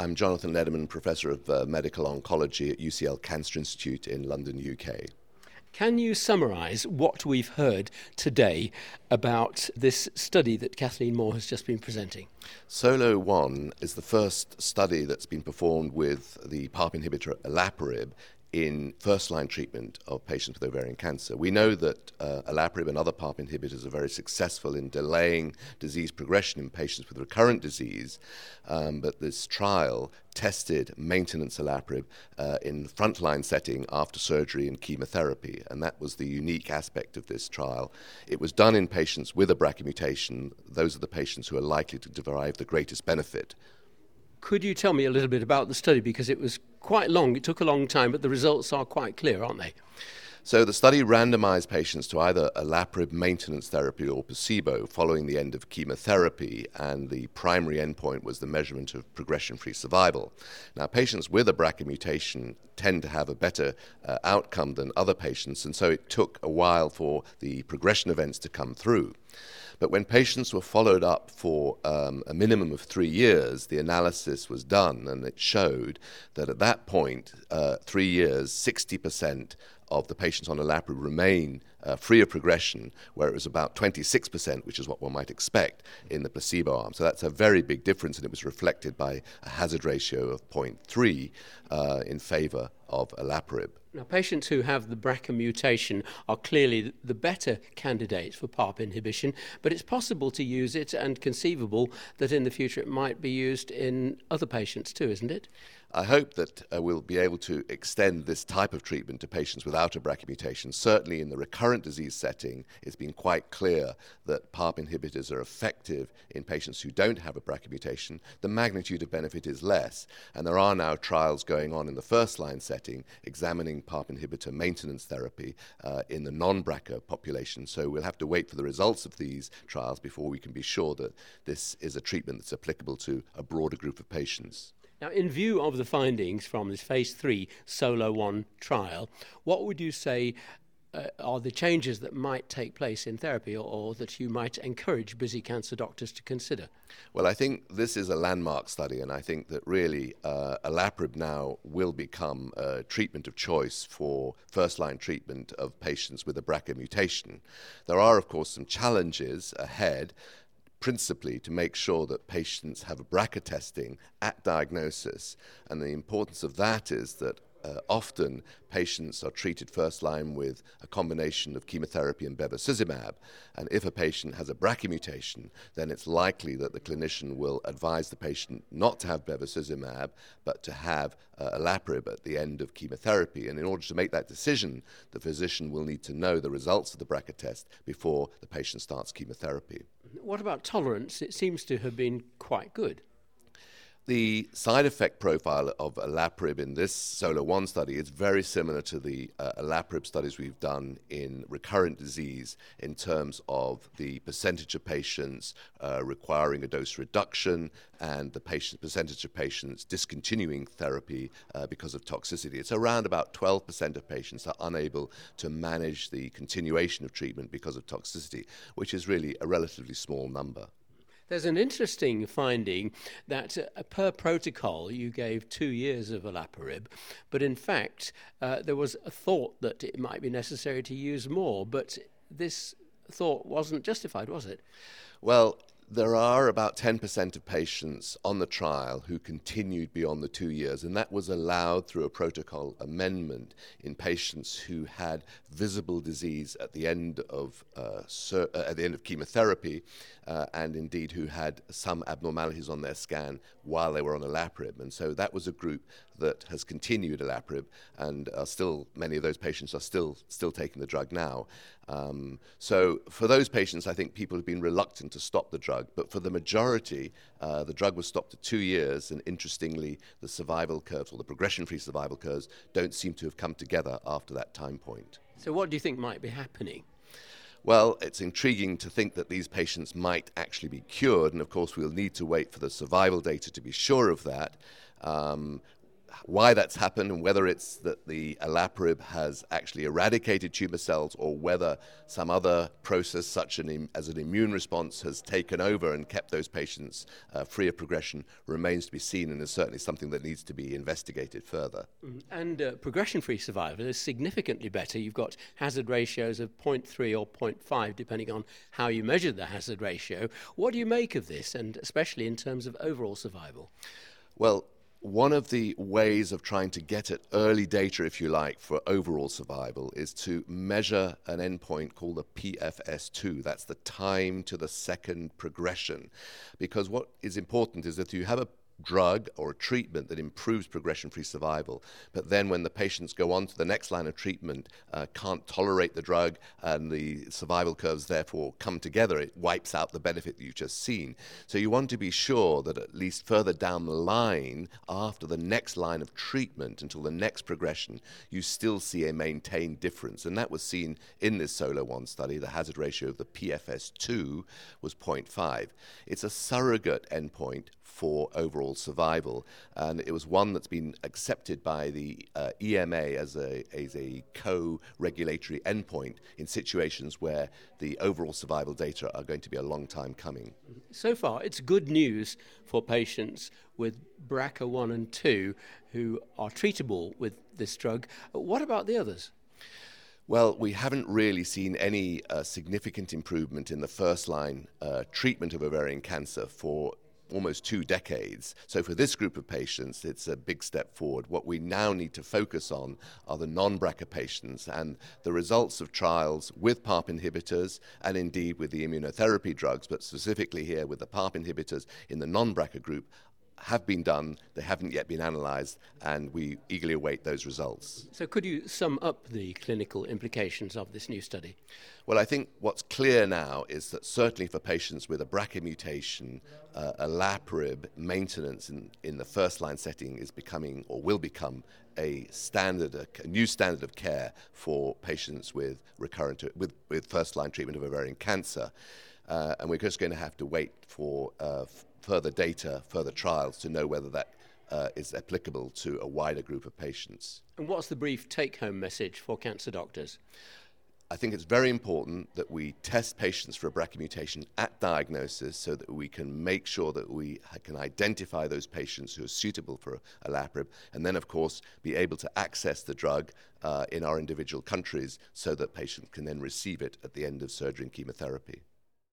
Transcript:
I'm Jonathan Ledermann, Professor of uh, Medical Oncology at UCL Cancer Institute in London, UK. Can you summarise what we've heard today about this study that Kathleen Moore has just been presenting? SOLO 1 is the first study that's been performed with the PARP inhibitor olaparib in first line treatment of patients with ovarian cancer. We know that uh, olaparib and other PARP inhibitors are very successful in delaying disease progression in patients with recurrent disease, um, but this trial tested maintenance olaparib uh, in frontline setting after surgery and chemotherapy, and that was the unique aspect of this trial. It was done in patients with a BRCA mutation. Those are the patients who are likely to derive the greatest benefit could you tell me a little bit about the study? Because it was quite long, it took a long time, but the results are quite clear, aren't they? So the study randomized patients to either olaparib maintenance therapy or placebo following the end of chemotherapy, and the primary endpoint was the measurement of progression-free survival. Now, patients with a BRCA mutation tend to have a better uh, outcome than other patients, and so it took a while for the progression events to come through. But when patients were followed up for um, a minimum of three years, the analysis was done, and it showed that at that point, uh, three years, 60% of the patients on olaparib remain uh, free of progression, where it was about 26%, which is what one might expect in the placebo arm. So that's a very big difference, and it was reflected by a hazard ratio of 0.3 uh, in favor of olaparib. Now, patients who have the BRCA mutation are clearly the better candidates for PARP inhibition, but it's possible to use it and conceivable that in the future it might be used in other patients too, isn't it? I hope that uh, we'll be able to extend this type of treatment to patients without a BRCA mutation. Certainly, in the recurrent disease setting, it's been quite clear that PARP inhibitors are effective in patients who don't have a BRCA mutation. The magnitude of benefit is less, and there are now trials going on in the first line setting examining PARP inhibitor maintenance therapy uh, in the non BRCA population. So we'll have to wait for the results of these trials before we can be sure that this is a treatment that's applicable to a broader group of patients. Now, in view of the findings from this phase three Solo 1 trial, what would you say uh, are the changes that might take place in therapy or, or, that you might encourage busy cancer doctors to consider? Well, I think this is a landmark study, and I think that really uh, olaparib now will become a treatment of choice for first line treatment of patients with a BRCA mutation. There are, of course, some challenges ahead principally to make sure that patients have a BRCA testing at diagnosis. And the importance of that is that uh, often patients are treated first line with a combination of chemotherapy and bevacizumab. And if a patient has a BRCA mutation, then it's likely that the clinician will advise the patient not to have bevacizumab, but to have uh, olaparib at the end of chemotherapy. And in order to make that decision, the physician will need to know the results of the BRCA test before the patient starts chemotherapy. What about tolerance? It seems to have been quite good. The side effect profile of olaparib in this SOLO 1 study is very similar to the uh, studies we've done in recurrent disease in terms of the percentage of patients uh, requiring a dose reduction and the patient, percentage of patients discontinuing therapy uh, because of toxicity. It's around about 12% of patients are unable to manage the continuation of treatment because of toxicity, which is really a relatively small number. There's an interesting finding that uh, per protocol you gave two years of olaparib, but in fact uh, there was a thought that it might be necessary to use more, but this thought wasn't justified, was it? Well, there are about 10% of patients on the trial who continued beyond the two years, and that was allowed through a protocol amendment in patients who had visible disease at the end of uh, sur- uh, at the end of chemotherapy, uh, and indeed who had some abnormalities on their scan while they were on olaparib. And so that was a group that has continued olaparib, and are still many of those patients are still still taking the drug now. Um, so for those patients, I think people have been reluctant to stop the drug, but for the majority, uh, the drug was stopped at two years, and interestingly, the survival curves or the progression-free survival curves don't seem to have come together after that time point. So what do you think might be happening? Well, it's intriguing to think that these patients might actually be cured, and of course, we'll need to wait for the survival data to be sure of that. Um, why that's happened and whether it's that the olaparib has actually eradicated tumor cells or whether some other process such an, as an immune response has taken over and kept those patients uh, free of progression remains to be seen and is certainly something that needs to be investigated further. Mm, and uh, progression-free survival is significantly better. You've got hazard ratios of 0.3 or 0.5 depending on how you measure the hazard ratio. What do you make of this and especially in terms of overall survival? Well, one of the ways of trying to get at early data, if you like, for overall survival is to measure an endpoint called the PFS2. That's the time to the second progression. Because what is important is that you have a drug or a treatment that improves progression free survival. But then, when the patients go on to the next line of treatment, uh, can't tolerate the drug, and the survival curves therefore come together, it wipes out the benefit that you've just seen. So, you want to be sure that at least further down the line, after the next line of treatment, until the next progression, you still see a maintained difference. And that was seen in this SOLO 1 study. The hazard ratio of the PFS2 was 0.5. It's a surrogate endpoint for overall survival. And it was one that's been accepted by the uh, EMA as a, as a co regulatory endpoint in situations where the overall survival data are going to be a long time coming. So far, it's good news for patients with BRCA1 and 2 who are treatable with this drug. What about the others? Well, we haven't really seen any uh, significant improvement in the first line uh, treatment of ovarian cancer for almost two decades. So, for this group of patients, it's a big step forward. What we now need to focus on are the non BRCA patients and the results of trials with PARP inhibitors and indeed with the immunotherapy drugs, but specifically here with the PARP inhibitors in the non BRCA group have been done, they haven't yet been analysed, and we eagerly await those results. So, could you sum up the clinical implications of this new study? Well, I think what's clear now is that certainly for patients with a BRCA mutation, uh, olaparib maintenance in, in the first line setting is becoming or will become a standard, a, a new standard of care for patients with recurrent with, with first line treatment of ovarian cancer. Uh, and we're just going to have to wait for uh, further data, further trials to know whether that uh, is applicable to a wider group of patients. And what's the brief take home message for cancer doctors? I think it's very important that we test patients for a BRCA mutation at diagnosis so that we can make sure that we can identify those patients who are suitable for a olaparib and then, of course, be able to access the drug uh, in our individual countries so that patients can then receive it at the end of surgery and chemotherapy.